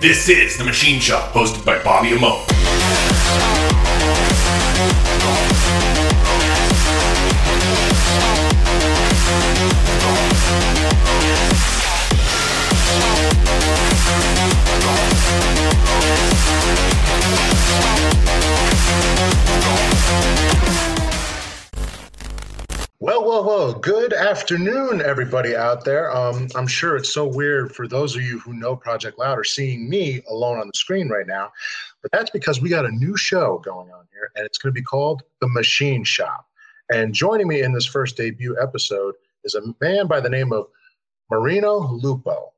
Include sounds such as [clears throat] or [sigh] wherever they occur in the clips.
This is The Machine Shop, hosted by Bobby Amo. Afternoon, everybody out there. Um, I'm sure it's so weird for those of you who know Project Louder seeing me alone on the screen right now, but that's because we got a new show going on here, and it's going to be called The Machine Shop. And joining me in this first debut episode is a man by the name of Marino Lupo.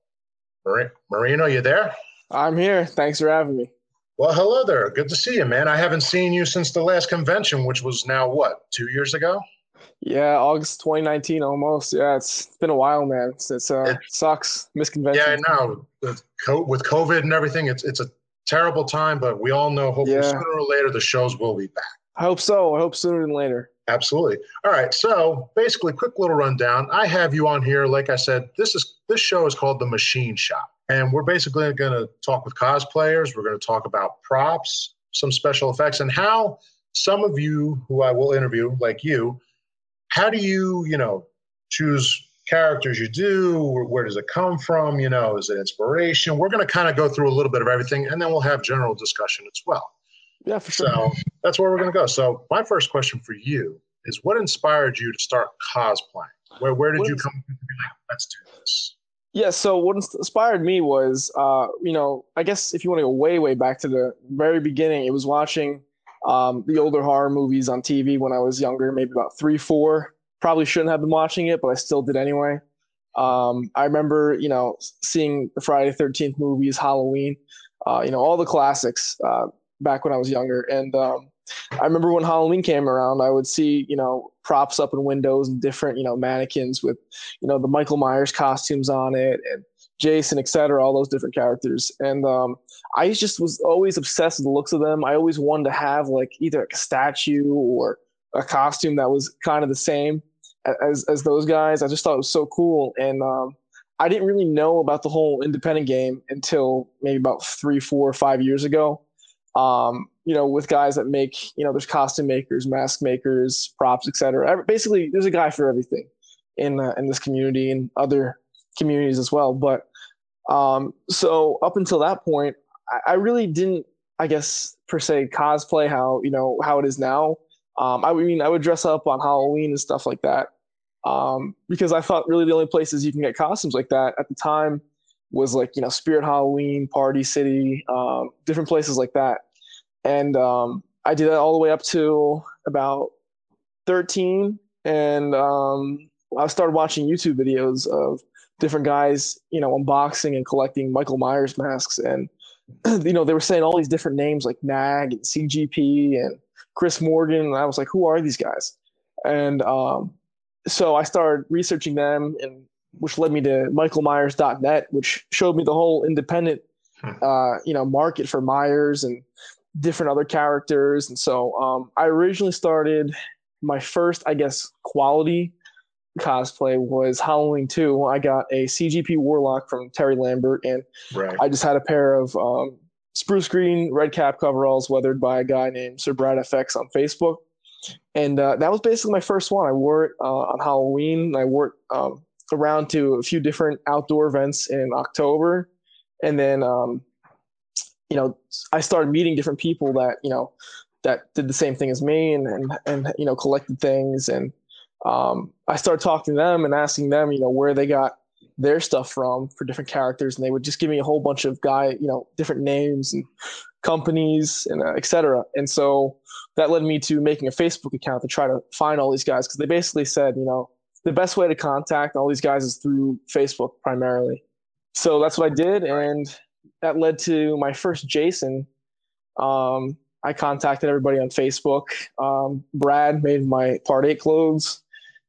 Mar- Marino, you there? I'm here. Thanks for having me. Well, hello there. Good to see you, man. I haven't seen you since the last convention, which was now what, two years ago? Yeah, August 2019 almost. Yeah, it's been a while, man. It's, it's uh, it sucks. Misconvention. Yeah, I know. With, with COVID and everything, it's it's a terrible time, but we all know hopefully yeah. sooner or later the shows will be back. I hope so. I hope sooner than later. Absolutely. All right. So basically, quick little rundown. I have you on here. Like I said, this is this show is called the Machine Shop, and we're basically going to talk with cosplayers. We're going to talk about props, some special effects, and how some of you who I will interview, like you, how do you, you know, choose characters you do? Where does it come from? You know, is it inspiration? We're going to kind of go through a little bit of everything, and then we'll have general discussion as well. Yeah, for sure. So that's where we're going to go. So my first question for you is, what inspired you to start cosplaying? Where where did what you come to be like, let's do this? Yeah, so what inspired me was, uh, you know, I guess if you want to go way, way back to the very beginning, it was watching um, the older horror movies on TV when I was younger, maybe about three, four. Probably shouldn't have been watching it, but I still did anyway. Um, I remember, you know, seeing the Friday Thirteenth movies, Halloween, uh, you know, all the classics uh, back when I was younger. And um, I remember when Halloween came around, I would see, you know, props up in windows and different, you know, mannequins with, you know, the Michael Myers costumes on it and Jason, etc., all those different characters. And um, I just was always obsessed with the looks of them. I always wanted to have like either a statue or a costume that was kind of the same as as those guys. I just thought it was so cool, and um, I didn't really know about the whole independent game until maybe about three, four, five years ago. Um, you know, with guys that make, you know, there's costume makers, mask makers, props, etc. Basically, there's a guy for everything in uh, in this community and other communities as well. But um, so up until that point, I, really didn't, I guess, per se, cosplay how you know how it is now. Um, I mean, I would dress up on Halloween and stuff like that um, because I thought really the only places you can get costumes like that at the time was like you know Spirit Halloween, Party City, um, different places like that, and um, I did that all the way up to about 13, and um, I started watching YouTube videos of different guys, you know, unboxing and collecting Michael Myers masks. And, [clears throat] you know, they were saying all these different names like NAG and CGP and Chris Morgan. And I was like, who are these guys? And um, so I started researching them, and which led me to michaelmyers.net, which showed me the whole independent, hmm. uh, you know, market for Myers and different other characters. And so um, I originally started my first, I guess, quality cosplay was Halloween 2. I got a CGP Warlock from Terry Lambert, and right. I just had a pair of um, spruce green Red Kap coveralls weathered by a guy named Sir Brad FX on Facebook. And uh, that was basically my first one. I wore it uh, on Halloween. I wore it um, around to a few different outdoor events in October. And then, um, you know, I started meeting different people that, you know, that did the same thing as me and, and, and you know, collected things. And um, I started talking to them and asking them, you know, where they got their stuff from for different characters, and they would just give me a whole bunch of guy, you know, different names and companies and uh, etc. And so that led me to making a Facebook account to try to find all these guys because they basically said, you know, the best way to contact all these guys is through Facebook primarily. So that's what I did, and that led to my first Jason. Um, I contacted everybody on Facebook. Um, Brad made my part eight clothes.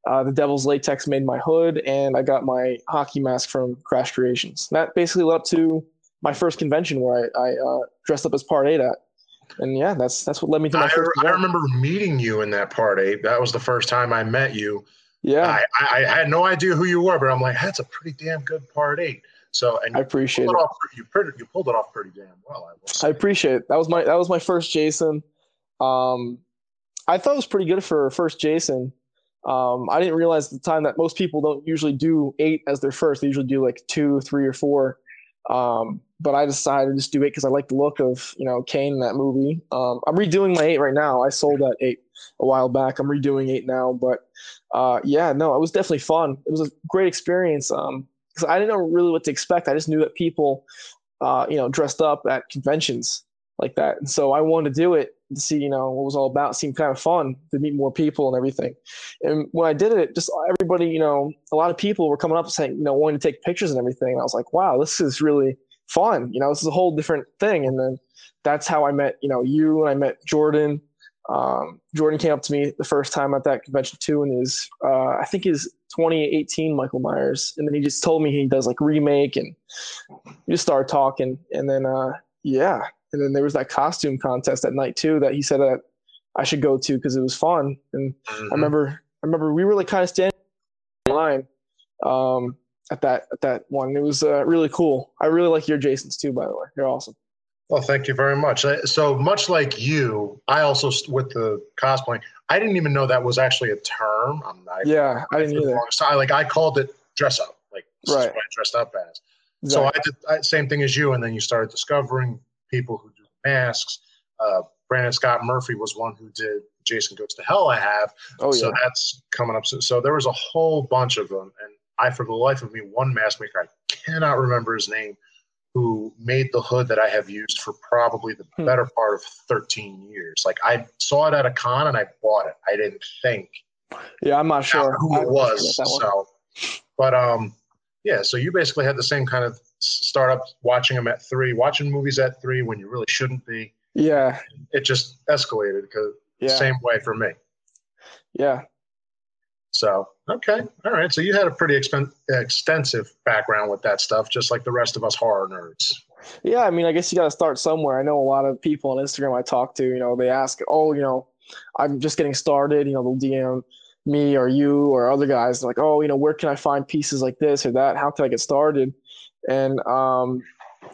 Uh, the Devil's Latex made my hood, and I got my hockey mask from Crash Creations. That basically led up to my first convention where I, I uh, dressed up as Part Eight at, and yeah, that's that's what led me to my I, first. I remember meeting you in that Part Eight. That was the first time I met you. Yeah, I, I, I, had no idea who you were, but I'm like, that's a pretty damn good Part Eight. So and I appreciate pulled it. off. You, you pulled it off pretty damn well. I. I appreciate it. That was my that was my first Jason. Um, I thought it was pretty good for first Jason. Um, I didn't realize at the time that most people don't usually do eight as their first. They usually do like two, three, or four. Um, but I decided to just do eight because I like the look of you know Kane in that movie. Um, I'm redoing my eight right now. I sold that eight a while back. I'm redoing eight now, but uh, yeah, no, it was definitely fun. It was a great experience. Um, because I didn't know really what to expect. I just knew that people, uh, you know, dressed up at conventions like that, and so I wanted to do it to see, you know, what it was all about. It seemed kind of fun to meet more people and everything. And when I did it, just everybody, you know, a lot of people were coming up saying, you know, wanting to take pictures and everything. And I was like, wow, this is really fun. You know, this is a whole different thing. And then that's how I met, you know, you and I met Jordan. Um, Jordan came up to me the first time at that convention too, and his, uh, I think his 2018 Michael Myers, and then he just told me he does like remake, and we just started talking, and then uh, yeah, and then there was that costume contest at night too that he said that I should go to because it was fun, and Mhm. I remember, I remember we were like kind of standing in line um, at that at that one. It was uh, really cool. I really like your Jasons too, by the way. They're awesome. Well, thank you very much. So much like you, I also with the cosplaying, I didn't even know that was actually a term. I'm not. Yeah, I didn't either. longest time, like I called it dress up. Like Right. what I dressed up as. So I did I, same thing as you, and then you started discovering people who do masks. Uh, Brandon Scott Murphy was one who did Jason Goes to Hell. I have, oh yeah. so that's coming up. So, so there was a whole bunch of them, and I, for the life of me, one mask maker I cannot remember his name, who made the hood that I have used for probably the Hmm. better part of 13 years. Like I saw it at a con and I bought it. I didn't think yeah, I'm not sure who it was. So, but um, yeah. So you basically had the same kind of s- startup, watching them at three, watching movies at three when you really shouldn't be. Yeah, It just escalated because yeah, same way for me. yeah. So okay, all right. So you had a pretty expen- extensive background with that stuff, just like the rest of us horror nerds. Yeah, I mean, I guess you got to start somewhere. I know a lot of people on Instagram I talk to, you know, they ask, oh, you know, I'm just getting started. You know, they'll DM me or you or other guys like, oh, you know, where can I find pieces like this or that? How can I get started? And, um,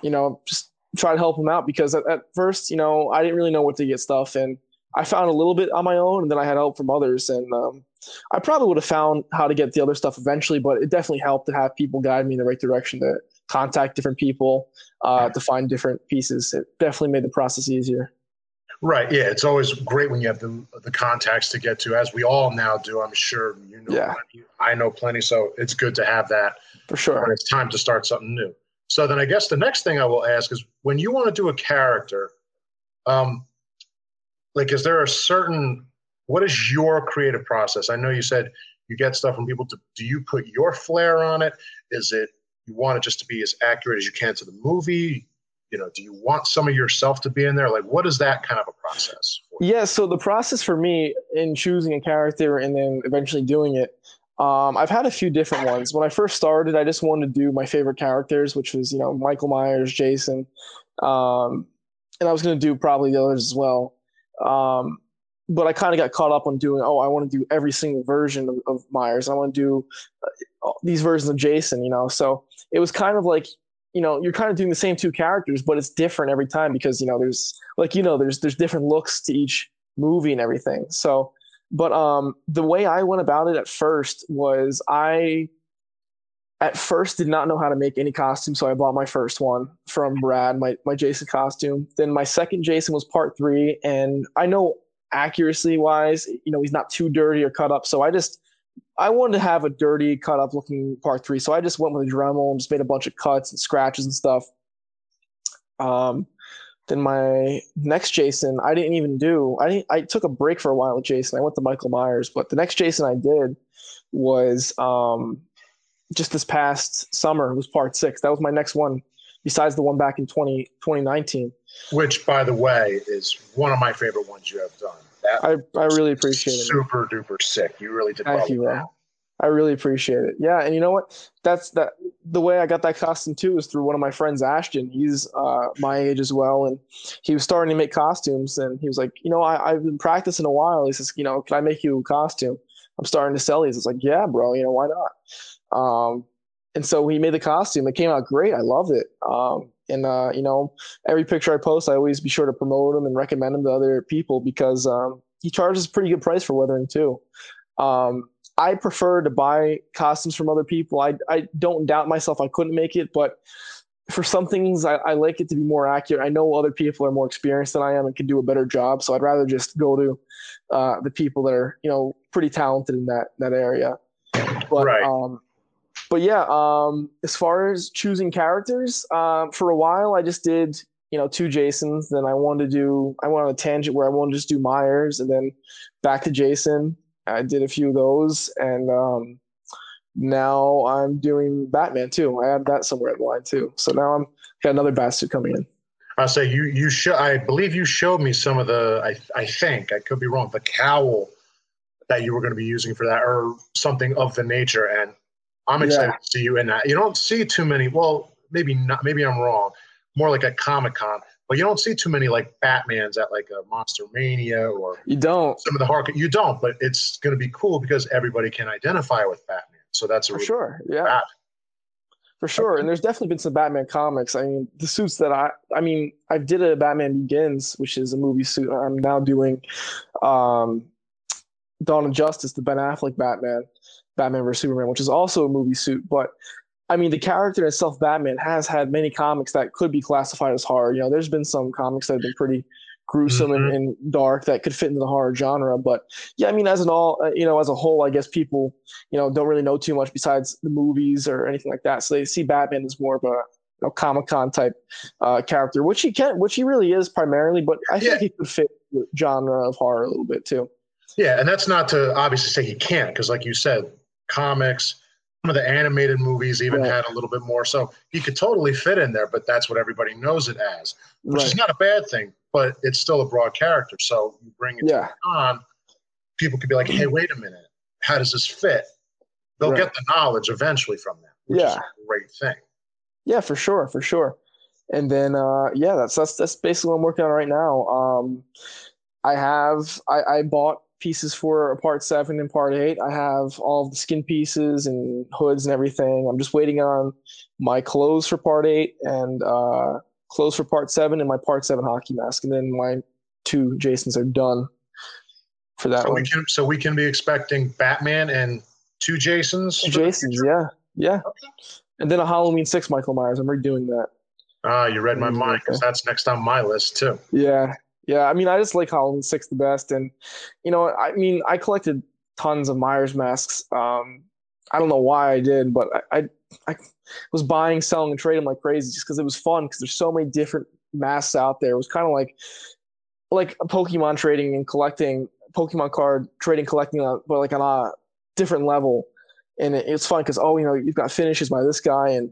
you know, just try to help them out because at, at first, you know, I didn't really know what to get stuff. And I found a little bit on my own and then I had help from others. And um, I probably would have found how to get the other stuff eventually, but it definitely helped to have people guide me in the right direction to contact different people uh, to find different pieces. It definitely made the process easier. Right. Yeah. It's always great when you have the the contacts to get to, as we all now do. I'm sure you know. Yeah. plenty. I know plenty, so it's good to have that For when sure. it's time to start something new. So then, I guess the next thing I will ask is when you want to do a character, um, like, is there a certain what is your creative process? I know you said you get stuff from people. Do, do you put your flair on it? Is it you want it just to be as accurate as you can to the movie? You know, do you want some of yourself to be in there? Like, what is that kind of a process? Yeah, so the process for me in choosing a character and then eventually doing it, um, I've had a few different ones. When I first started, I just wanted to do my favorite characters, which was, you know, Michael Myers, Jason, um, and I was going to do probably the others as well. Um, but I kind of got caught up on doing, oh, I want to do every single version of, of Myers. I want to do uh, these versions of Jason, you know. So it was kind of like, you know, you're kind of doing the same two characters, but it's different every time because you know there's like you know there's there's different looks to each movie and everything. So, but um, the way I went about it at first was I at first did not know how to make any costume, so I bought my first one from Brad, my my Jason costume. Then my second Jason was part three, and I know accuracy wise, you know, he's not too dirty or cut up, so I just I wanted to have a dirty, cut up looking part three, so I just went with a Dremel and just made a bunch of cuts and scratches and stuff. Um, then my next Jason, I didn't even do. I didn't, I took a break for a while with Jason. I went to Michael Myers, but the next Jason I did was um, just this past summer. It was part six. That was my next one, besides the one back in 20, 2019. Which, by the way, is one of my favorite ones you have done. That I I really appreciate it. super duper sick. You really did Thank well you. I really appreciate it. Yeah, and you know what? That's that. The way I got that costume too is through one of my friends, Ashton. He's uh, my age as well, and he was starting to make costumes. And he was like, you know, I, I've been practicing a while. He says, you know, can I make you a costume? I'm starting to sell these. It's like, yeah, bro. You know, why not? Um, and so he made the costume. It came out great. I loved it. Um, and uh, you know, every picture I post, I always be sure to promote him and recommend him to other people because um, he charges a pretty good price for weathering too. Um, I prefer to buy costumes from other people. I I don't doubt myself I couldn't make it, but for some things I, I, like it to be more accurate. I know other people are more experienced than I am and can do a better job, so I'd rather just go to uh, the people that are you know pretty talented in that that area. But right. um, but yeah, um, as far as choosing characters, uh, for a while I just did you know two Jasons. Then I wanted to do I went on a tangent where I wanted to just do Myers, and then back to Jason. I did a few of those, and um, now I'm doing Batman too. I have that somewhere in the line too. So now I'm got another bat suit coming in. I'll say you you show I believe you showed me some of the I I think I could be wrong the cowl that you were going to be using for that or something of the nature and I'm excited yeah. to see you in that. You don't see too many. Well, maybe not. Maybe I'm wrong. More like a Comic Con, but you don't see too many like Batman's at like a Monster Mania or you don't. Some of the hard you don't, but it's going to be cool because everybody can identify with Batman. So that's a for sure. Yeah. Bat. For sure, and there's definitely been some Batman comics. I mean, the suits that I, I mean, I did a Batman Begins, which is a movie suit. I'm now doing um, Dawn of Justice, the Ben Affleck Batman, Batman vs Superman, which is also a movie suit. But I mean, the character itself, Batman, has had many comics that could be classified as horror. You know, there's been some comics that have been pretty gruesome mm-hmm. and, and, dark that could fit into the horror genre. But yeah, I mean, as an all, uh, you know, as a whole, I guess people, you know, don't really know too much besides the movies or anything like that. So they see Batman as more of a you know, Comic Con type uh, character, which he can, which he really is primarily. But I think he could fit the genre of horror a little bit too. Yeah, and that's not to obviously say he can't, because like you said, comics, some of the animated movies even right. had a little bit more. So he could totally fit in there, but that's what everybody knows it as, which right. is not a bad thing, but it's still a broad character. So you bring it yeah. on, people could be like, hey, [clears throat] wait a minute, how does this fit? They'll right. get the knowledge eventually from that, which yeah. is a great thing. Yeah, for sure, for sure. And then uh, yeah, that's that's that's basically what I'm working on right now. Um, I have I, I bought pieces for part seven and part eight. I have all the skin pieces and hoods and everything. I'm just waiting on my clothes for part eight and uh, clothes for part seven and my part seven hockey mask. And then my two Jasons are done for that so one. We can, so we can be expecting Batman and two Jasons? Two Jasons, yeah. Yeah. Okay. And then a Halloween 6 Michael Myers. I'm redoing that. Ah, you read my mind because that's next on my list too. Yeah, yeah, I mean, I just like Halloween Six the best, and you know, I mean, I collected tons of Myers masks. Um, I don't know why I did, but I, I, I was buying, selling, and trading like crazy just because it was fun. Because there's so many different masks out there. It was kind of like like Pokemon trading and collecting Pokemon card trading, collecting, uh, but like on a different level. And it, it's fun because oh, you know, you've got finishes by this guy, and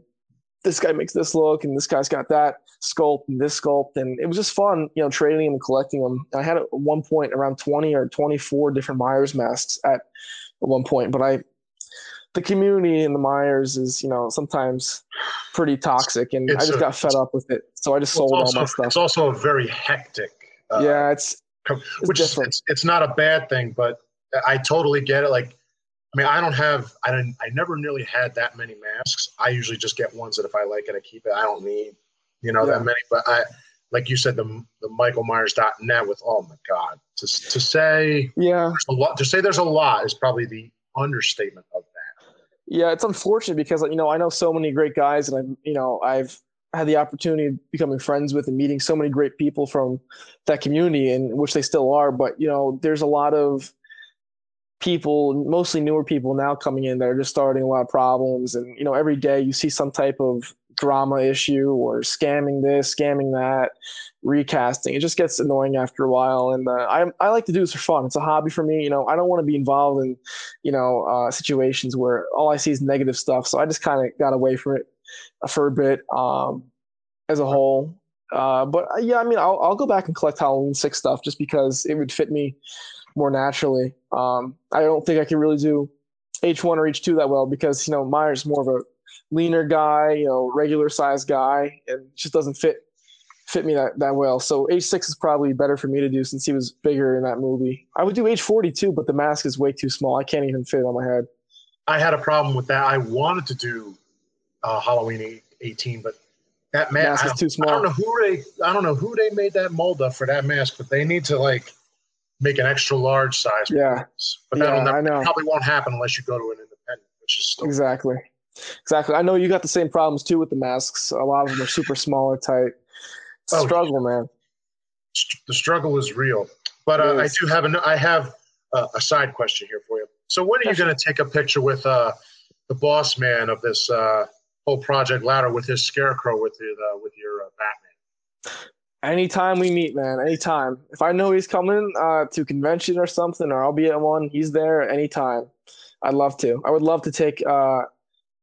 this guy makes this look and this guy's got that sculpt and this sculpt. And it was just fun you know trading them and collecting them. I had at one point around 20 or 24 different myers masks at one point but i the community in the myers is you know sometimes pretty toxic and it's i just a, got fed up with it. So i just sold also, all my stuff. it's also a very hectic uh, yeah it's, it's which is it's, it's not a bad thing but i totally get it. Like I mean, I don't have, I don't, I never nearly had that many masks. I usually just get ones that if I like it, I keep it. I don't need, you know, yeah. that many. But I, like you said, the the MichaelMyers.net with, oh my God, to to say, yeah, a lot, to say there's a lot is probably the understatement of that. Yeah, it's unfortunate because you know I know so many great guys, and I, you know, I've had the opportunity of becoming friends with and meeting so many great people from that community, and which they still are. But you know, there's a lot of people, mostly newer people now coming in that are just starting a lot of problems. And, you know, every day you see some type of drama issue or scamming this, scamming that, recasting. It just gets annoying after a while. And uh, I, I like to do this for fun. It's a hobby for me. You know, I don't want to be involved in, you know, uh, situations where all I see is negative stuff. So I just kind of got away from it for a bit um, as a whole. Uh, but uh, yeah, I mean, I'll, I'll go back and collect Halloween six stuff just because it would fit me more naturally. Um, I don't think I can really do H1 or H2 that well because, you know, Myers more of a leaner guy, you know, regular size guy, and just doesn't fit fit me that, that well. So H6 is probably better for me to do since he was bigger in that movie. I would do H42, but the mask is way too small. I can't even fit it on my head. I had a problem with that. I wanted to do uh, Halloween 18, but that mask, Mask is too small. I don't know who they I don't know who they made that mold of for that mask, but they need to like make an extra large size. Yeah. but that'll I never, probably won't happen unless you go to an independent, which is still Exactly. Exactly. I know you got the same problems too with the masks. A lot of them are super small or tight. It's a Oh, struggle, man. the struggle is real. But uh, It I do have an I have uh, a side question here for you. So when are you going to take a picture with uh, the boss man of this uh, whole Project Louder with his scarecrow with your uh, with your uh, Batman? Anytime we meet, man. Anytime. If I know he's coming uh, to convention or something, or I'll be at one, he's there anytime. I'd love to. I would love to take uh,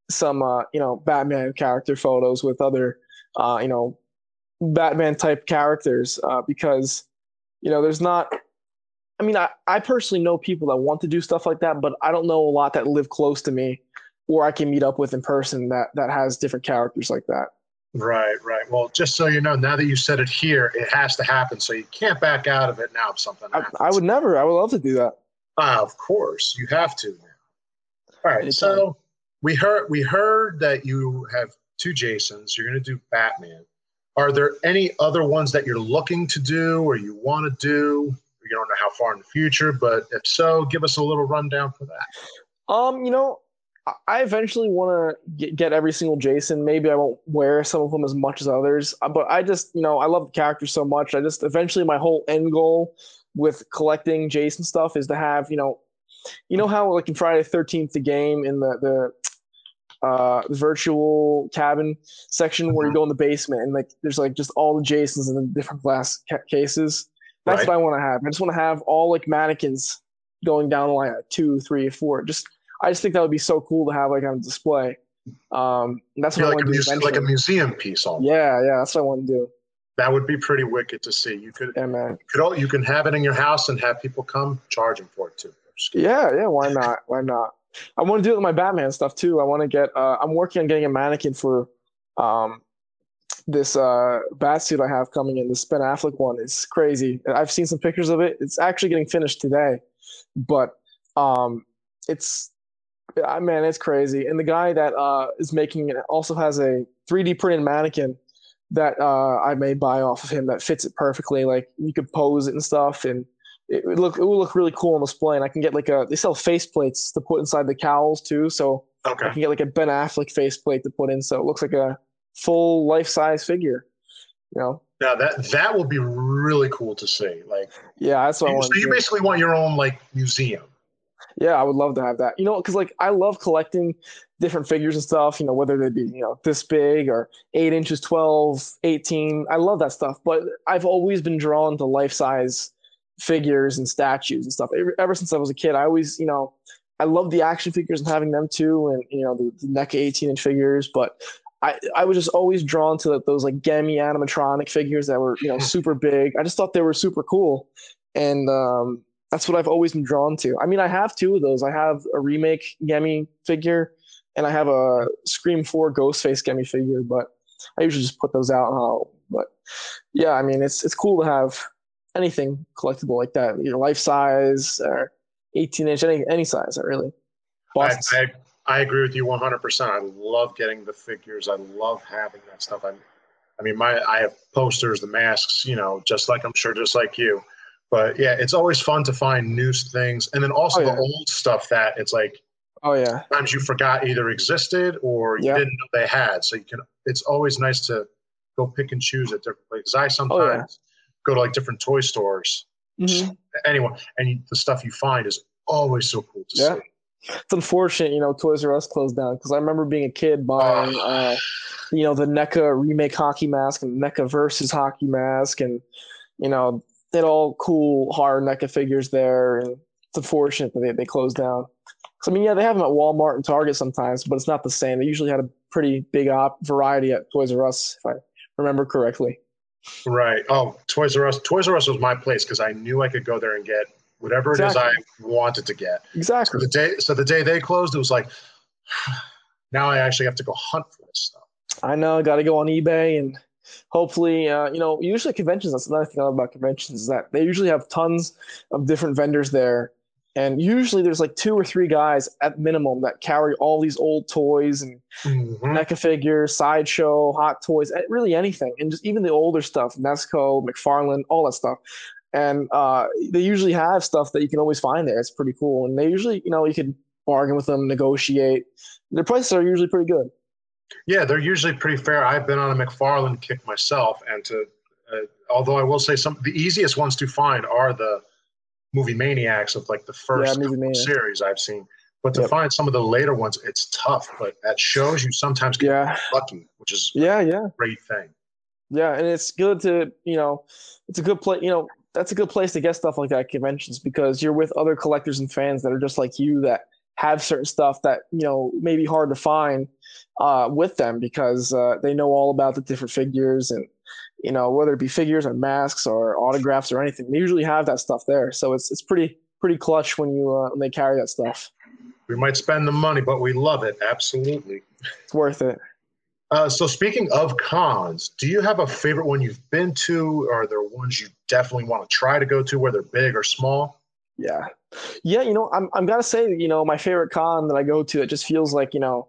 some, uh, you know, Batman character photos with other, uh, you know, Batman type characters uh, because, you know, there's not. I mean, I, I personally know people that want to do stuff like that, but I don't know a lot that live close to me or I can meet up with in person that that has different characters like that. Right, right. Well, just so you know, now that you said it here, it has to happen. So you can't back out of it now if something I, happens. I would never. I would love to do that. Ah, of course, you have to now. All right. Anytime. So we heard we heard that you have two Jasons. You're going to do Batman. Are there any other ones that you're looking to do or you want to do? You don't know how far in the future, but if so, give us a little rundown for that. Um, you know, I- eventually want to get, every single Jason. Maybe I won't wear some of them as much as others, uh, but I just, you know, I love the character so much. I just eventually my whole end goal with collecting Jason stuff is to have, you know, you know how like in Friday the Thirteenth, the game in the the uh the virtual cabin section where you go in the basement and like there's like just all the Jasons in the different glass ca- cases. That's Right. what I want to have. I just want to have all like mannequins going down the line, like two, three, four. Just I just think that would be so cool to have like on display. Um, that's what I like a, want to do muse- like a museum piece almost. Yeah, yeah, that's what I want to do. That would be pretty wicked to see. You could, Yeah, man. could all, you can have it in your house and have people come charging for it too. Yeah, yeah. Why not? Why not? I want to do it with my Batman stuff too. I want to get. Uh, I'm working on getting a mannequin for um, this uh, bat suit I have coming in. This Ben Affleck one. It's crazy. I've seen some pictures of it. It's actually getting finished today, but um, it's. I man, it's crazy. And the guy that uh, is making it also has a 3D printed mannequin that uh, I may buy off of him that fits it perfectly. Like you could pose it and stuff, and it would look it would look really cool on display. And I can get like a they sell face plates to put inside the cowls too, so I can get like a Ben Affleck face plate to put in, so it looks like a full life size figure. You know, Now that that will be really cool to see. Like, yeah, that's what I want. so you do. basically want your own like museum. Yeah, I would love to have that. You know, because like I love collecting different figures and stuff, you know, whether they be, you know, this big or eight inches, 12, 18. I love that stuff. But I've always been drawn to life size figures and statues and stuff. Ever, since I was a kid, I always, you know, I love the action figures and having them too, and, you know, the, the NECA 18 inch figures. But I, I was just always drawn to those like Gemmy animatronic figures that were, you know, [laughs] super big. I just thought they were super cool. And, um, that's what I've always been drawn to. I mean, I have two of those. I have a remake Gemmy figure, and I have a Scream Four Ghostface Gemmy figure. But I usually just put those out. But yeah, I mean, it's it's cool to have anything collectible like that, either life size or 18 inch, any any size, really. I, I, I agree with you 100%. I love getting the figures. I love having that stuff. I, I mean, my I have posters, the masks, you know, just like I'm sure, just like you. But yeah, it's always fun to find new things, and then also Oh, the old stuff that it's like oh yeah, times you forgot either existed or you Yeah. didn't know they had. So you can. It's always nice to go pick and choose at different places. I sometimes Oh, yeah. go to like different toy stores. Mhm. Anyway, and you, the stuff you find is always so cool to Yeah. see. it's unfortunate, you know, Toys R Us closed down because I remember being a kid buying, uh, you know, the NECA remake hockey mask and NECA versus hockey mask, and you know, they had all cool horror NECA figures there, and it's unfortunate that they, they closed down. 'Cause, I mean, yeah, they have them at Walmart and Target sometimes, but it's not the same. They usually had a pretty big op variety at Toys R Us, if I remember correctly. Right. Oh, Toys R Us. Toys R Us was my place because I knew I could go there and get whatever it is I wanted to get. So Exactly. the day, so the day they closed, it was like, [sighs] now I actually have to go hunt for this stuff. I know. I got to go on eBay and hopefully, uh, you know, usually conventions. That's another thing I love about conventions is that they usually have tons of different vendors there and usually there's like two or three guys at minimum that carry all these old toys and Mhm. NECA figures, sideshow, hot toys, really anything, and just even the older stuff, Mezco, McFarlane, all that stuff. And uh, they usually have stuff that you can always find there. It's pretty cool, and they usually, you know, you can bargain with them, negotiate. Their prices are usually pretty good. Yeah, they're usually pretty fair. I've been on a McFarlane kick myself, and to uh, although I will say some the easiest ones to find are the movie maniacs of like the first Yeah, series I've seen. But to Yep. find some of the later ones, it's tough. But at shows, you sometimes get Yeah, lucky, which is yeah, yeah. great thing. Yeah, and it's good to you know, it's a good place. You know, that's a good place to get stuff like that at conventions because you're with other collectors and fans that are just like you that have certain stuff that you know may be hard to find uh, with them because uh, they know all about the different figures and you know whether it be figures or masks or autographs or anything. They usually have that stuff there, so it's it's pretty pretty clutch when you uh, when they carry that stuff. We might spend the money, but we love it. Absolutely. It's worth it. Uh, so speaking of cons, do you have a favorite one you've been to? Or are there ones you definitely want to try to go to, whether big or small? Yeah. Yeah, you know, I'm I'm gotta say, you know, my favorite con that I go to, it just feels like, you know,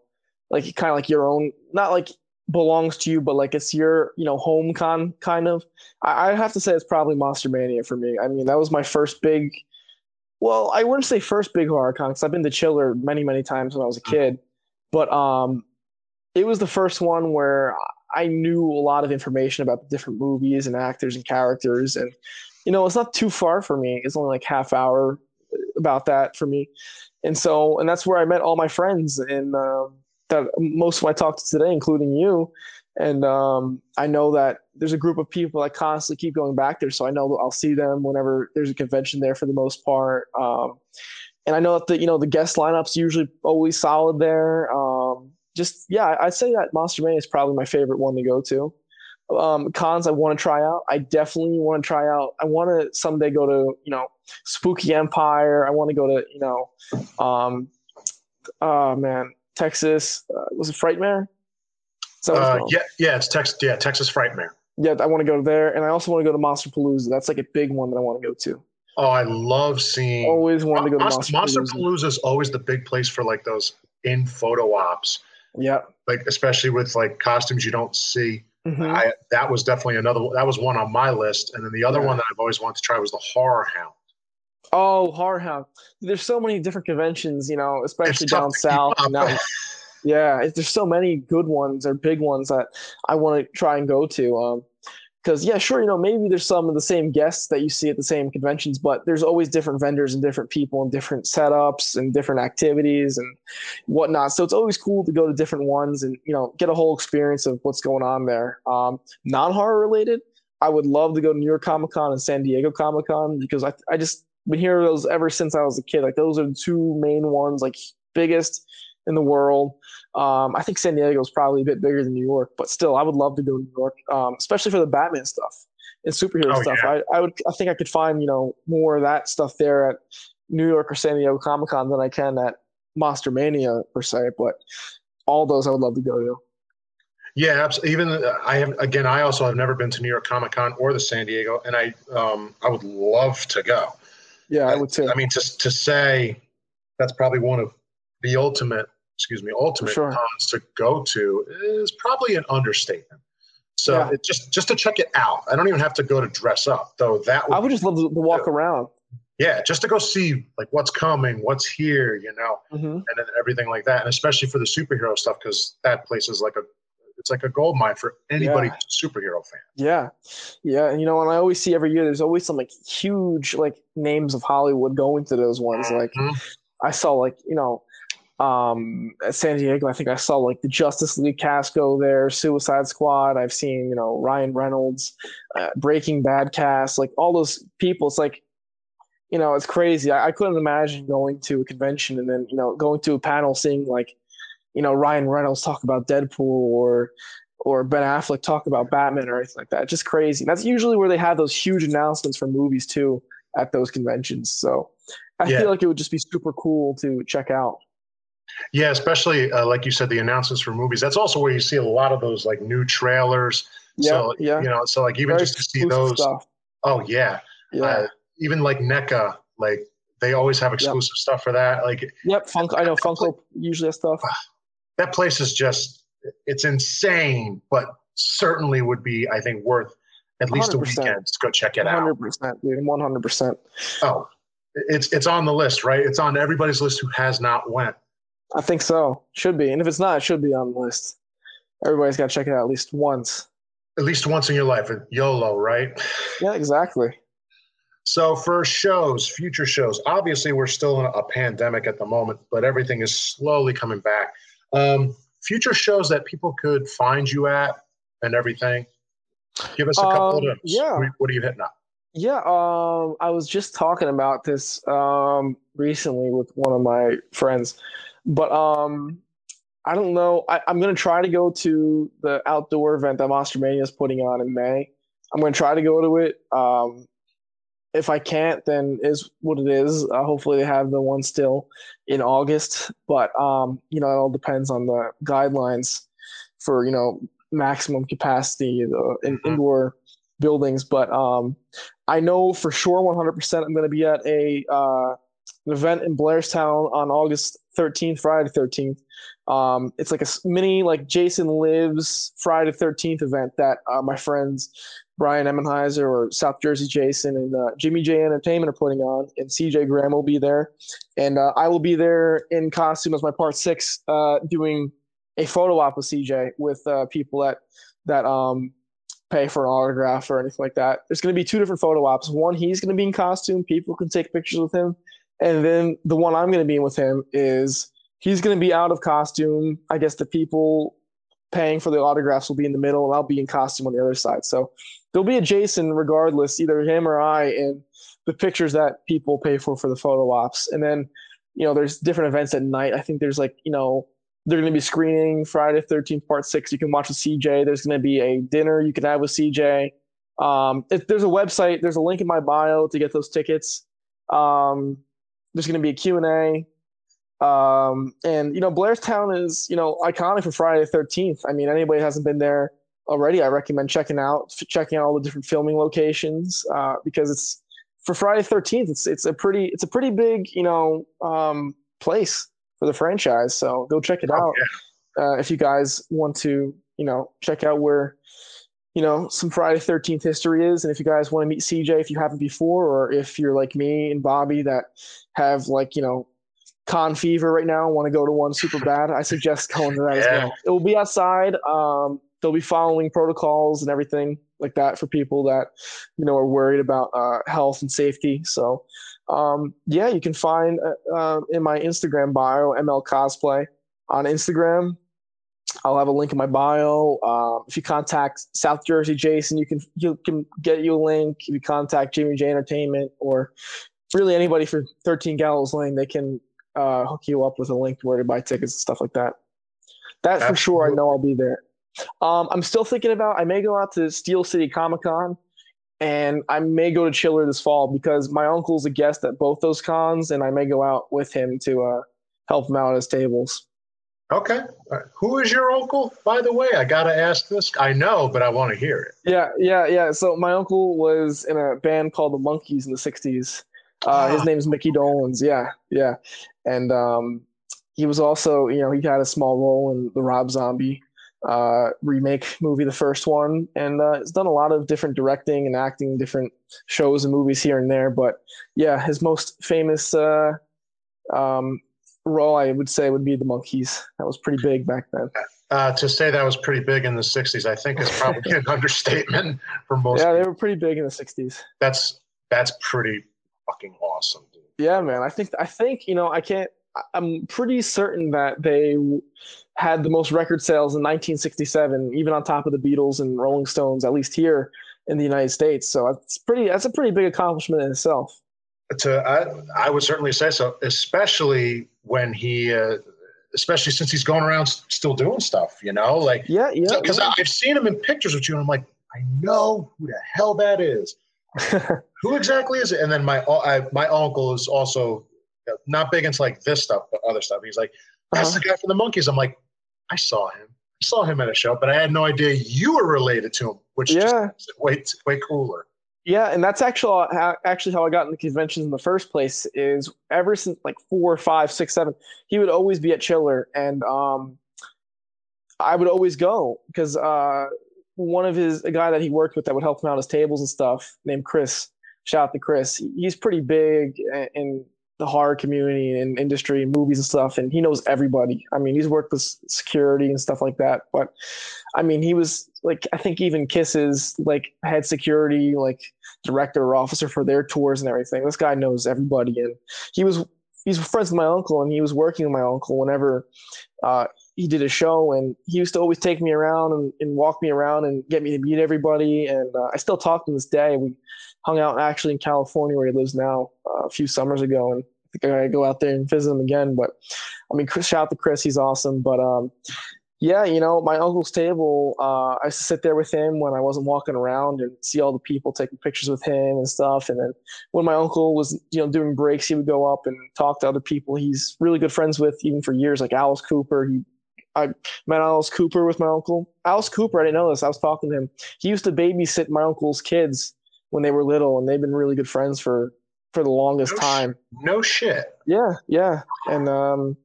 like kind of like your own, not like belongs to you, but like it's your, you know, home con kind of. I, I have to say it's probably Monster Mania for me. I mean, that was my first big well, I wouldn't say first big horror con because I've been to Chiller many, many times when I was a kid. But um it was the first one where I knew a lot of information about the different movies and actors and characters and you know, it's not too far for me. It's only like half hour about that for me. And so, and that's where I met all my friends and um, that most of my talk to today, including you. And um, I know that there's a group of people that constantly keep going back there. So I know I'll see them whenever there's a convention there for the most part. Um, and I know that the, you know, the guest lineup's usually always solid there. Um, just, yeah, I'd say that Monster Mania is probably my favorite one to go to um, cons I want to try out. I definitely want to try out. I want to someday go to you know Spooky Empire. I want to go to you know, um, oh man, Texas. Uh, was it Frightmare? Is that what Uh, yeah, yeah, it's Texas. Yeah, Texas Frightmare. yeah. I want to go there, and I also want to go to Monster Palooza. That's like a big one that I want to go to. Oh, I love seeing. Always wanted to go to Monster, Monster, Monster Palooza. Palooza is always the big place for like those in photo ops, Yeah. like especially with like costumes you don't see. Mhm. I that was definitely another. That was one on my list, and then the other Yeah. one that I've always wanted to try was the Horror Hound. Oh, Horror Hound. There's so many different conventions, you know, especially down south. And now, yeah, there's so many good ones or big ones that I want to try and go to. Um, because yeah, sure, you know, maybe there's some of the same guests that you see at the same conventions, but there's always different vendors and different people and different setups and different activities and whatnot. So it's always cool to go to different ones and you know get a whole experience of what's going on there. Um, non-horror related, I would love to go to New York Comic Con and San Diego Comic Con because I I just been hearing those ever since I was a kid. Like those are the two main ones, like biggest in the world. Um, I think San Diego is probably a bit bigger than New York, but still, I would love to go to New York, um, especially for the Batman stuff and superhero Oh, stuff. yeah. I, I would, I think I could find you know more of that stuff there at New York or San Diego Comic Con than I can at Monster Mania per se. But all those I would love to go to. Yeah, abs- even uh, I have again. I also have never been to New York Comic Con or the San Diego, and I um I would love to go. Yeah, I would too. I mean, to to say that's probably one of the ultimate, excuse me, ultimate sure. cons to go to is probably an understatement. So Yeah. it just just to check it out. I don't even have to go to dress up, though. That would, I would just love to, walk around. yeah, just to go see like what's coming, what's here, you know, hmm and then everything like that, and especially for the superhero stuff because that place is like a it's like a gold mine for anybody Yeah. superhero fan. Yeah, yeah, and you know, and I always see every year there's always some like huge like names of Hollywood going to those ones. Like Mhm. I saw like you know, um, at San Diego, I think I saw like the Justice League cast go there, Suicide Squad. I've seen you know Ryan Reynolds, uh, Breaking Bad cast, like all those people. It's like you know, it's crazy. I, I couldn't imagine going to a convention and then you know going to a panel seeing like you know Ryan Reynolds talk about Deadpool or or Ben Affleck talk about Batman or anything like that. Just crazy. That's usually where they have those huge announcements for movies too at those conventions. So I Yeah. feel like it would just be super cool to check out. Yeah, especially uh, like you said, the announcements for movies. That's also where you see a lot of those like new trailers. Yeah, so, yeah. You know, so like even Very just to see those. stuff. Oh yeah, Yeah, Uh, even like NECA, like They always have exclusive yep. stuff for that. Like, yep, Funko. I know Funko usually has stuff. [sighs] That place is just it's insane, but certainly would be I think worth at least 100%. a weekend to go check it 100%, out. 100%, dude. 100%. Oh, it's it's on the list, right? It's on everybody's list who has not went. I think so. Should be, and if it's not, it should be on the list. Everybody's got to check it out at least once. At least once in your life, YOLO, right? Yeah, exactly. So for shows, future shows, obviously we're still in a pandemic at the moment, but everything is slowly coming back. Um, future shows that people could find you at and everything. Give us a couple um, of them. Yeah. What are you hitting up? Yeah, um, I was just talking about this um, recently with one of my friends, but um, I don't know. I, am going to try to go to the outdoor event that Monster Mania is putting on in May. I'm going to try to go to it. Um, if I can't, then is what it is. Uh, hopefully, they have the one still in August, but um, you know, it all depends on the guidelines for you know maximum capacity uh, in mm-hmm. indoor buildings. But um, I know for sure 100% I'm going to be at a uh, an event in Blairstown on August 13th, Friday 13th. Um, it's like a mini like Jason Lives Friday 13th event that uh, my friends Brian Emmenheiser or South Jersey Jason and uh, Jimmy J Entertainment are putting on, and CJ Graham will be there, and uh, I will be there in costume as my part six, uh, doing a photo op with CJ with uh, people that that um, pay for an autograph or anything like that. There's going to be two different photo ops. One, he's going to be in costume. People can take pictures with him. And then the one I'm going to be in with him is he's going to be out of costume. I guess the people paying for the autographs will be in the middle, and I'll be in costume on the other side. So there'll be a Jason regardless, either him or I, in the pictures that people pay for for the photo ops. And then, you know, there's different events at night. I think there's like, you know, they're going to be screening Friday 13th, part six. You can watch with CJ. There's going to be a dinner you can have with CJ. Um, if there's a website, there's a link in my bio to get those tickets. Um, there's going to be a Q&A. Um, and, you know, Blairstown is, you know, iconic for Friday the 13th. I mean, anybody hasn't been there already, I recommend checking out, checking out all the different filming locations uh, because it's for Friday the 13th. It's, it's a pretty, it's a pretty big, you know, um, place for the franchise. So go check it oh, out yeah. uh, if you guys want to, you know, check out where, you know, some Friday Thirteenth history is, and if you guys want to meet CJ, if you haven't before, or if you're like me and Bobby that have like you know con fever right now, want to go to one super [laughs] bad, I suggest going to that yeah. as well. It will be outside. Um, they'll be following protocols and everything like that for people that you know are worried about uh, health and safety. So um, yeah, you can find uh, uh in my Instagram bio ML Cosplay on Instagram. I'll have a link in my bio. Uh, if you contact South Jersey Jason, you can you can get you a link. If you contact Jimmy J Entertainment or really anybody for 13 Gallows Lane, they can uh, hook you up with a link where to buy tickets and stuff like that. That for sure, I know I'll be there. Um, I'm still thinking about. I may go out to Steel City Comic Con and I may go to Chiller this fall because my uncle's a guest at both those cons, and I may go out with him to uh, help him out at his tables. Okay. Right. Who is your uncle, by the way? I got to ask this. I know, but I want to hear it. Yeah, yeah, yeah. So my uncle was in a band called the Monkees in the 60s. Uh, His ah. name's Micky Dolenz. Yeah, yeah. And um, he was also, you know, he had a small role in the Rob Zombie uh, remake movie, the first one, and uh, he's done a lot of different directing and acting, different shows and movies here and there. But yeah, his most famous uh, um, role, I would say, would be the Monkees. That was pretty big back then. Uh, to say that was pretty big in the '60s, I think, is probably [laughs] an understatement for most. Yeah, people. they were pretty big in the '60s. That's that's pretty fucking awesome. Dude. Yeah, man. I think I think you know I can't. I'm pretty certain that they had the most record sales in 1967, even on top of the Beatles and Rolling Stones, at least here in the United States. So it's pretty. That's a pretty big accomplishment in itself. To I, I would certainly say so, especially when he, uh, especially since he's going around still doing stuff. You know, like yeah, yeah. Because yeah. I've seen him in pictures with you, and I'm like, I know who the hell that is. [laughs] who exactly is it? And then my I, my uncle is also not big into like this stuff, but other stuff. He's like, that's uh-huh. the guy from the Monkees. I'm like, I saw him. I saw him at a show, but I had no idea you were related to him, which yeah. just way way cooler. Yeah, and that's actually how, actually how I got into conventions in the first place. Is ever since like four, five, six, seven, he would always be at Chiller, and um, I would always go because uh, one of his a guy that he worked with that would help him out his tables and stuff named Chris. Shout out to Chris. He's pretty big in the horror community and industry and movies and stuff and he knows everybody i mean he's worked with security and stuff like that but i mean he was like i think even kisses like head security like director or officer for their tours and everything this guy knows everybody and he was he's friends with my uncle and he was working with my uncle whenever uh, he did a show and he used to always take me around and, and walk me around and get me to meet everybody and uh, i still talk to him this day we hung out actually in California where he lives now uh, a few summers ago, and I think I gotta go out there and visit him again. But I mean, Chris, shout out to Chris, he's awesome. But um, yeah, you know, my uncle's table, uh, I used to sit there with him when I wasn't walking around and see all the people taking pictures with him and stuff. And then when my uncle was, you know, doing breaks, he would go up and talk to other people he's really good friends with, even for years, like Alice Cooper. He I met Alice Cooper with my uncle. Alice Cooper, I didn't know this. I was talking to him. He used to babysit my uncle's kids when they were little, and they've been really good friends for for the longest no time. Sh- no shit. Yeah, yeah, and um,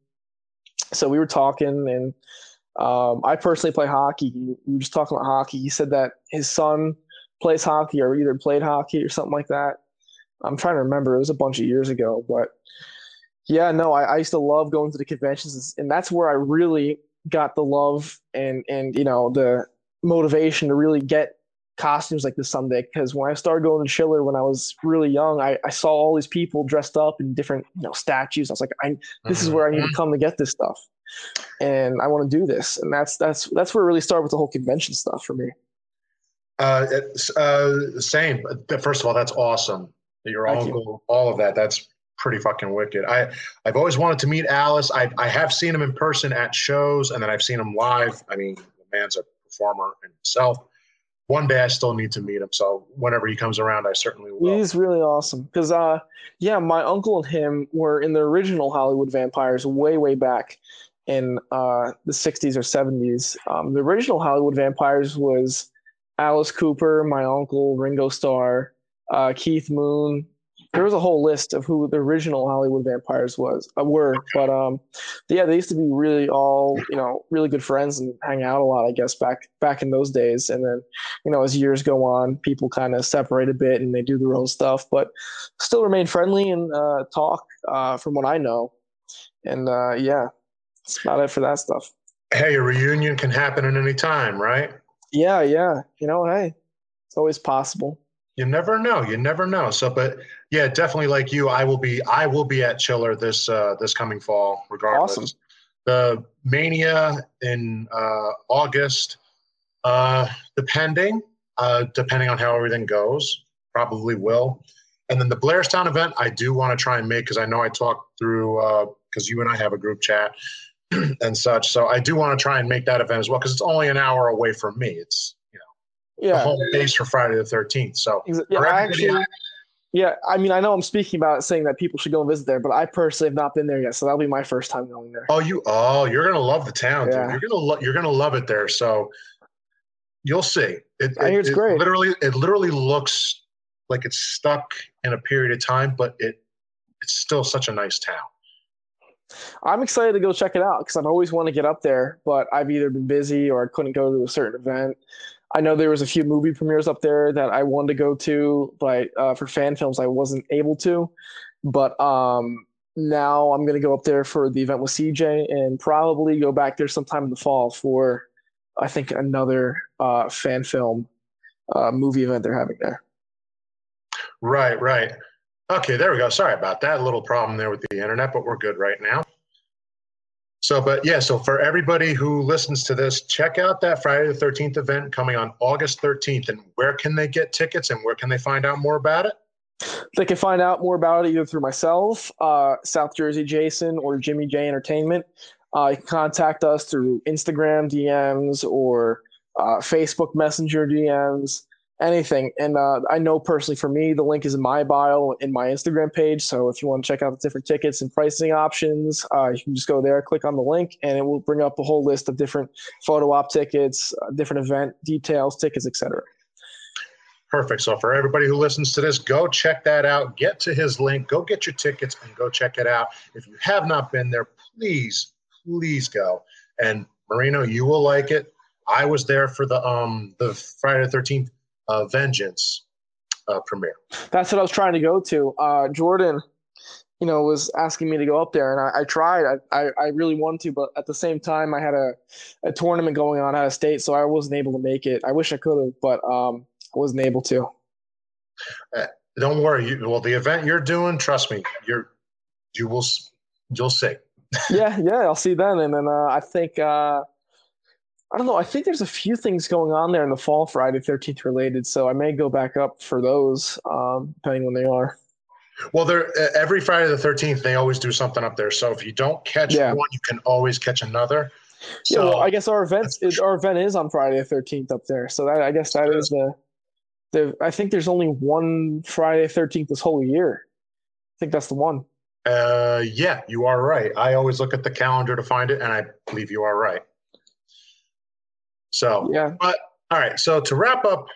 so we were talking, and um, I personally play hockey. We were just talking about hockey. He said that his son plays hockey, or either played hockey or something like that. I'm trying to remember. It was a bunch of years ago, but yeah, no, I, I used to love going to the conventions, and that's where I really got the love and and you know the motivation to really get costumes like this someday because when I started going to Chiller when I was really young, I, I saw all these people dressed up in different you know statues. I was like, I this mm-hmm. is where I need to mm-hmm. come to get this stuff, and I want to do this. And that's that's that's where it really started with the whole convention stuff for me. Uh, uh, same. First of all, that's awesome. Your Thank uncle, you. all of that. That's pretty fucking wicked. I I've always wanted to meet Alice. I I have seen him in person at shows, and then I've seen him live. I mean, the man's a performer himself one day I still need to meet him. So whenever he comes around, I certainly will. He's really awesome because, uh, yeah, my uncle and him were in the original Hollywood Vampires way, way back in uh, the 60s or 70s. Um, the original Hollywood Vampires was Alice Cooper, my uncle, Ringo Starr, uh, Keith Moon, there was a whole list of who the original Hollywood vampires was uh, were, but um, yeah, they used to be really all you know really good friends and hang out a lot. I guess back back in those days, and then you know as years go on, people kind of separate a bit and they do their own stuff, but still remain friendly and uh, talk. Uh, from what I know, and uh, yeah, that's about it for that stuff. Hey, a reunion can happen at any time, right? Yeah, yeah. You know, hey, it's always possible you never know you never know so but yeah definitely like you i will be i will be at chiller this uh this coming fall regardless awesome. the mania in uh august uh depending uh depending on how everything goes probably will and then the blairstown event i do want to try and make because i know i talked through uh because you and i have a group chat [clears throat] and such so i do want to try and make that event as well because it's only an hour away from me it's you know yeah. The home base for Friday the 13th. So, yeah, I actually, yeah, I mean, I know I'm speaking about saying that people should go and visit there, but I personally have not been there yet, so that'll be my first time going there. Oh, you, oh, you're gonna love the town, yeah. dude. You're gonna, lo- you're gonna love it there. So, you'll see. It, I it, hear it's it great. Literally, it literally looks like it's stuck in a period of time, but it, it's still such a nice town. I'm excited to go check it out because I've always wanted to get up there, but I've either been busy or I couldn't go to a certain event. I know there was a few movie premieres up there that I wanted to go to, but uh, for fan films I wasn't able to. But um, now I'm going to go up there for the event with CJ and probably go back there sometime in the fall for I think another uh, fan film uh, movie event they're having there. Right, right. Okay, there we go. Sorry about that. A little problem there with the internet, but we're good right now. So, but yeah, so for everybody who listens to this, check out that Friday the 13th event coming on August 13th. And where can they get tickets and where can they find out more about it? They can find out more about it either through myself, uh, South Jersey Jason, or Jimmy J Entertainment. Uh, you can contact us through Instagram DMs or uh, Facebook Messenger DMs anything. And uh, I know personally for me, the link is in my bio in my Instagram page. So if you want to check out the different tickets and pricing options, uh, you can just go there, click on the link, and it will bring up a whole list of different photo op tickets, uh, different event details, tickets, etc. Perfect. So for everybody who listens to this, go check that out. Get to his link. Go get your tickets and go check it out. If you have not been there, please, please go. And Marino, you will like it. I was there for the um the Friday the Thirteenth uh, Vengeance uh, premiere. That's what I was trying to go to. Uh, Jordan, you know, was asking me to go up there, and I, I tried. I, I, I, really wanted to, but at the same time, I had a, a tournament going on out of state, so I wasn't able to make it. I wish I could have, but um, I wasn't able to. Uh, don't worry. You, well, the event you're doing, trust me, you're you will you'll see. yeah, yeah, I'll see then, and then uh, I think. Uh, I don't know. I think there's a few things going on there in the fall Friday 13th related, so I may go back up for those, um, depending when they are. Well, they're every Friday the 13th. They always do something up there. So if you don't catch yeah. one, you can always catch another. So, yeah, well, I guess our event sure. our event is on Friday the 13th up there. So that I guess that is the the. I think there's only one Friday 13th this whole year. I think that's the one. Uh, yeah, you are right. I always look at the calendar to find it, and I believe you are right. So yeah, but all right. So to wrap up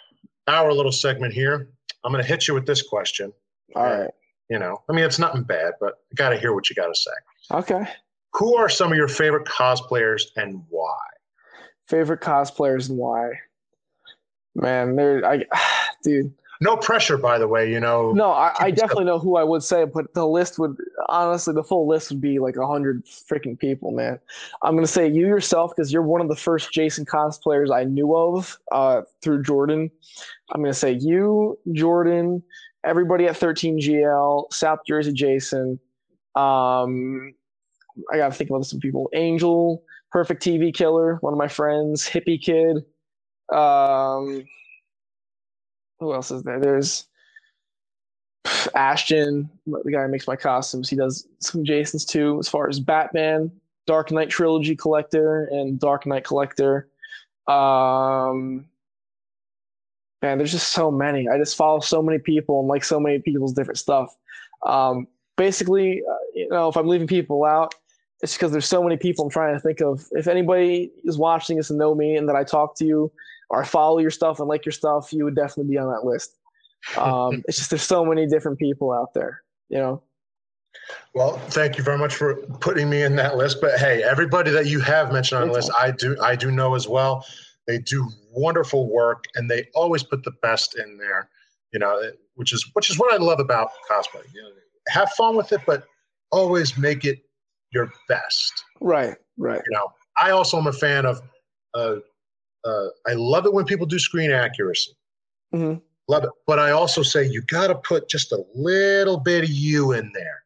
our little segment here, I'm going to hit you with this question. All right. You know, I mean, it's nothing bad, but I got to hear what you got to say. Okay. Who are some of your favorite cosplayers and why? Favorite cosplayers and why? Man, there, I, [sighs] dude. No pressure, by the way. You know. No, I, I definitely know who I would say, but the list would honestly, the full list would be like a hundred freaking people, man. I'm gonna say you yourself because you're one of the first Jason cosplayers I knew of uh, through Jordan. I'm gonna say you, Jordan, everybody at 13GL, South Jersey Jason. Um, I got to think about some people. Angel, Perfect TV Killer, one of my friends, Hippie Kid. Um, who else is there? There's Ashton, the guy who makes my costumes. He does some Jasons too, as far as Batman, Dark Knight Trilogy Collector, and Dark Knight Collector. Um, man, there's just so many. I just follow so many people and like so many people's different stuff. Um, basically, uh, you know, if I'm leaving people out, it's because there's so many people I'm trying to think of. If anybody is watching this and know me and that I talk to you or follow your stuff and like your stuff, you would definitely be on that list. Um, [laughs] it's just there's so many different people out there, you know. Well, thank you very much for putting me in that list. But hey, everybody that you have mentioned on the list, I do I do know as well. They do wonderful work, and they always put the best in there. You know, which is which is what I love about cosplay. You know, have fun with it, but always make it your best. Right, right. You know, I also am a fan of. Uh, uh, I love it when people do screen accuracy. Mm-hmm. Love it, but I also say you got to put just a little bit of you in there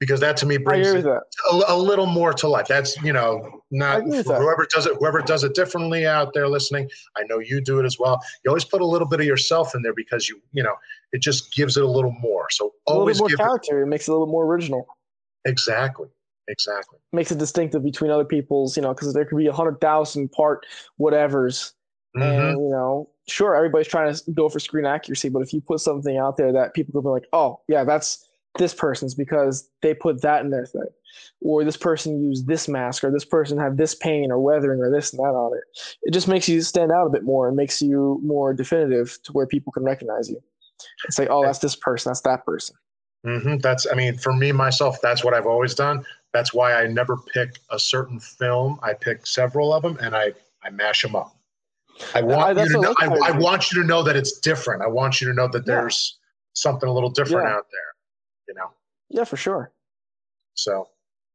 because that to me brings a, a, little more to life. That's you know not whoever does it. Whoever does it differently out there listening. I know you do it as well. You always put a little bit of yourself in there because you you know it just gives it a little more. So always a little more character. It, it makes it a little more original. Exactly. Exactly. Makes it distinctive between other people's. You know, because there could be a hundred thousand part whatevers, mm-hmm. and you know. Sure, everybody's trying to go for screen accuracy, but if you put something out there that people will be like, "Oh, yeah, that's this person's because they put that in their thing or this person used this mask or this person had this paint or weathering or this and that on it it just makes you stand out a bit more and makes you more definitive to where people can recognize you it's like oh that's this person that's that person mm-hmm. that's i mean for me myself that's what i've always done that's why i never pick a certain film i pick several of them and i i mash them up i want I, you to know I, I, want you to know that it's different i want you to know that there's something a little different yeah. out there you know? Yeah, for sure. So,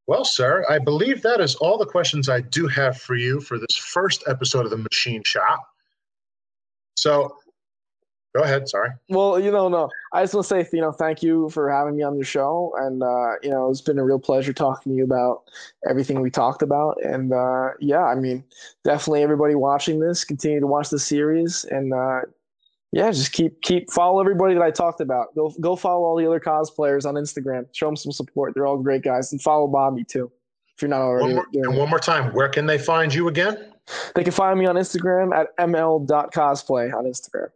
well, sir, I believe that is all the questions I do have for you for this first episode of the Machine Shop. So, go ahead. Sorry. Well, you know, no, I just want to say, you know, thank you for having me on your show, and uh, you know, it's been a real pleasure talking to you about everything we talked about. And uh, yeah, I mean, definitely everybody watching this, continue to watch the series, and uh, yeah, just keep keep follow everybody that I talked about. Go go follow all the other cosplayers on Instagram. Show them some support. They're all great guys, and follow Bobby too if you're not already. One more, and one more time, where can they find you again? They can find me on Instagram at ml.cosplay on Instagram.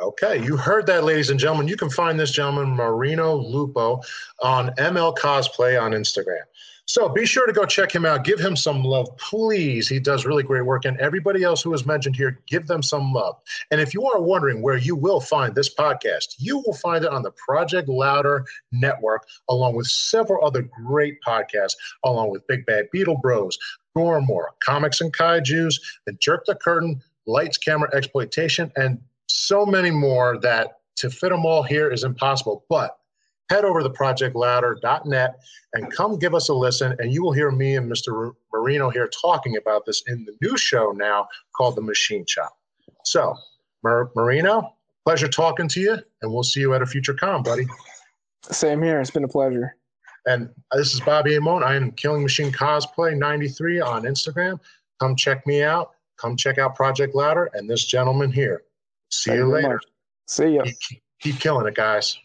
Okay, you heard that, ladies and gentlemen. You can find this gentleman, Marino Lupo, on ML Cosplay on Instagram. So be sure to go check him out. Give him some love, please. He does really great work. And everybody else who was mentioned here, give them some love. And if you are wondering where you will find this podcast, you will find it on the Project Louder Network, along with several other great podcasts, along with Big Bad Beetle Bros, Gormore, Comics and Kaijus, and Jerk the Curtain, Lights, Camera, Exploitation, and so many more that to fit them all here is impossible. But head over to projectlouder.net and come give us a listen. And you will hear me and Mr. Marino here talking about this in the new show now called The Machine Shop. So, Mar- Marino, pleasure talking to you, and we'll see you at a future con, buddy. Same here. It's been a pleasure. And uh, this is Bobby Amon. I am Killing Machine Cosplay 93 on Instagram. Come check me out. Come check out Project Louder and this gentleman here. See Thank you later. See ya. Keep, keep killing it, guys.